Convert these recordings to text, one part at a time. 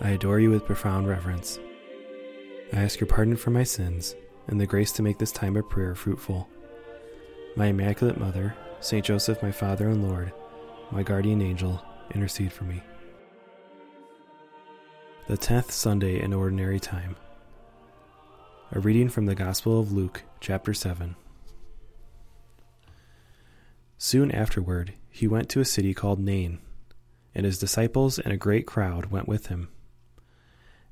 I adore you with profound reverence. I ask your pardon for my sins and the grace to make this time of prayer fruitful. My Immaculate Mother, Saint Joseph, my Father and Lord, my guardian angel, intercede for me. The tenth Sunday in Ordinary Time. A reading from the Gospel of Luke, chapter 7. Soon afterward, he went to a city called Nain, and his disciples and a great crowd went with him.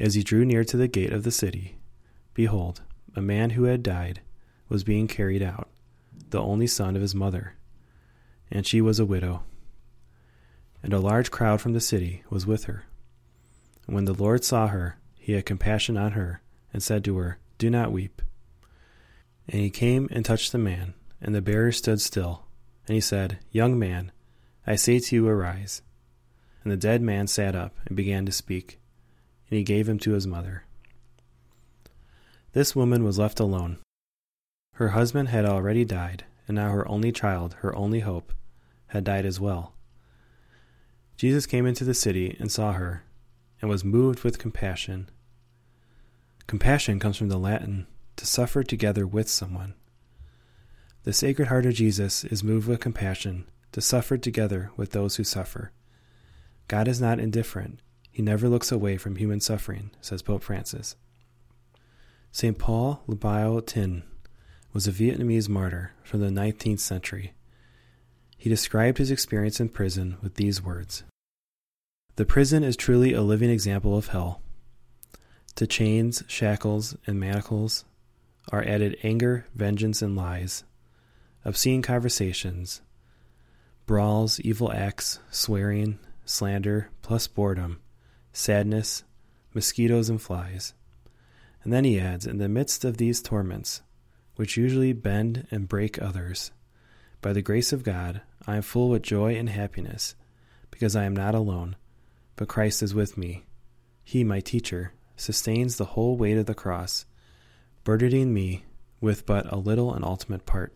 As he drew near to the gate of the city, behold, a man who had died was being carried out, the only son of his mother, and she was a widow. And a large crowd from the city was with her. And when the Lord saw her, he had compassion on her, and said to her, Do not weep. And he came and touched the man, and the bearer stood still. And he said, Young man, I say to you, arise. And the dead man sat up and began to speak and he gave him to his mother. This woman was left alone. Her husband had already died, and now her only child, her only hope, had died as well. Jesus came into the city and saw her, and was moved with compassion. Compassion comes from the Latin to suffer together with someone. The Sacred Heart of Jesus is moved with compassion to suffer together with those who suffer. God is not indifferent he never looks away from human suffering, says Pope Francis. St. Paul Le Bao Tinh was a Vietnamese martyr from the 19th century. He described his experience in prison with these words The prison is truly a living example of hell. To chains, shackles, and manacles are added anger, vengeance, and lies, obscene conversations, brawls, evil acts, swearing, slander, plus boredom sadness, mosquitoes, and flies. And then he adds, In the midst of these torments, which usually bend and break others, by the grace of God, I am full with joy and happiness, because I am not alone, but Christ is with me. He, my teacher, sustains the whole weight of the cross, burdening me with but a little and ultimate part.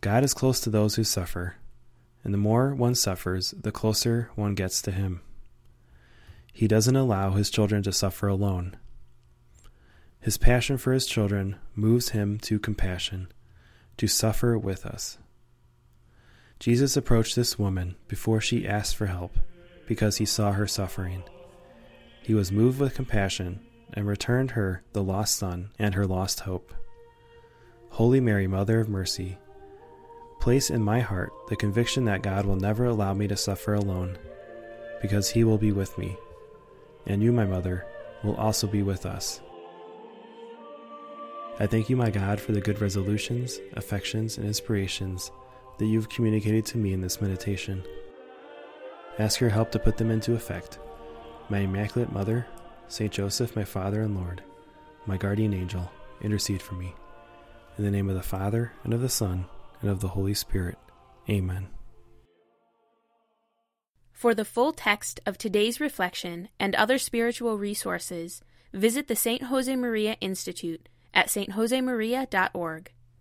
God is close to those who suffer, and the more one suffers, the closer one gets to Him. He doesn't allow his children to suffer alone. His passion for his children moves him to compassion, to suffer with us. Jesus approached this woman before she asked for help because he saw her suffering. He was moved with compassion and returned her the lost son and her lost hope. Holy Mary, Mother of Mercy, place in my heart the conviction that God will never allow me to suffer alone because he will be with me and you, my mother, will also be with us. I thank you, my God, for the good resolutions, affections, and inspirations that you have communicated to me in this meditation. Ask your help to put them into effect. My Immaculate Mother, Saint Joseph, my Father and Lord, my guardian angel, intercede for me. In the name of the Father, and of the Son, and of the Holy Spirit. Amen. For the full text of today's reflection and other spiritual resources, visit the St. Josemaria Institute at stjosemaria.org.